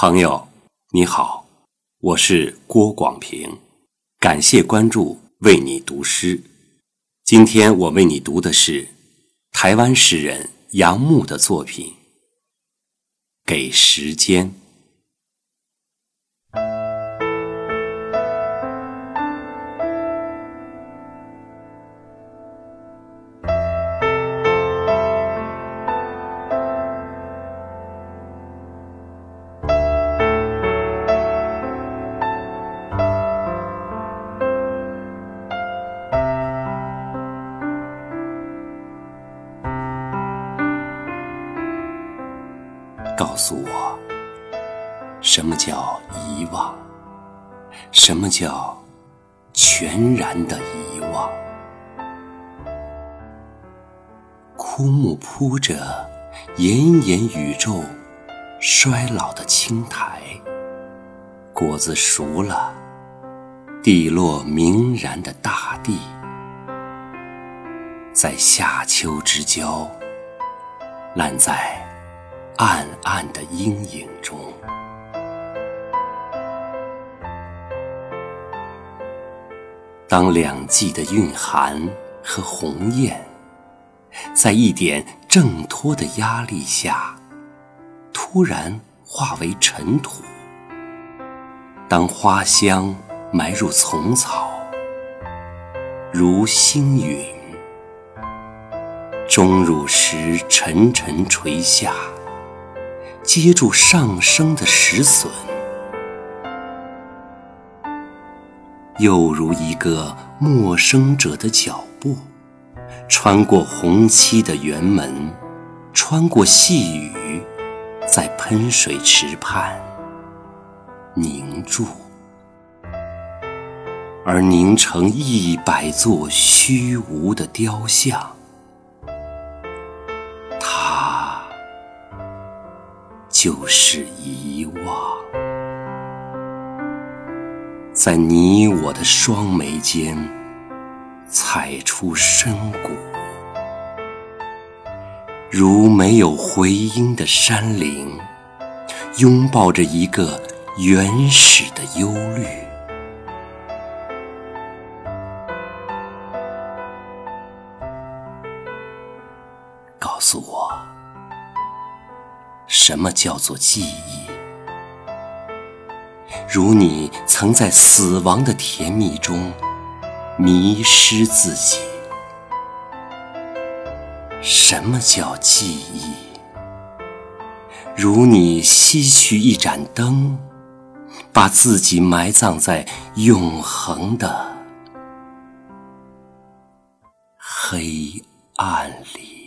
朋友，你好，我是郭广平，感谢关注，为你读诗。今天我为你读的是台湾诗人杨牧的作品《给时间》。告诉我，什么叫遗忘？什么叫全然的遗忘？枯木铺着炎炎宇宙衰老的青苔，果子熟了，地落明然的大地，在夏秋之交，烂在。暗暗的阴影中，当两季的蕴含和鸿雁，在一点挣脱的压力下，突然化为尘土；当花香埋入丛草，如星陨，钟乳石沉沉垂下。接住上升的石笋，又如一个陌生者的脚步，穿过红漆的园门，穿过细雨，在喷水池畔凝住，而凝成一百座虚无的雕像。就是遗忘，在你我的双眉间踩出深谷，如没有回音的山林，拥抱着一个原始的忧虑。告诉我。什么叫做记忆？如你曾在死亡的甜蜜中迷失自己。什么叫记忆？如你吸取一盏灯，把自己埋葬在永恒的黑暗里。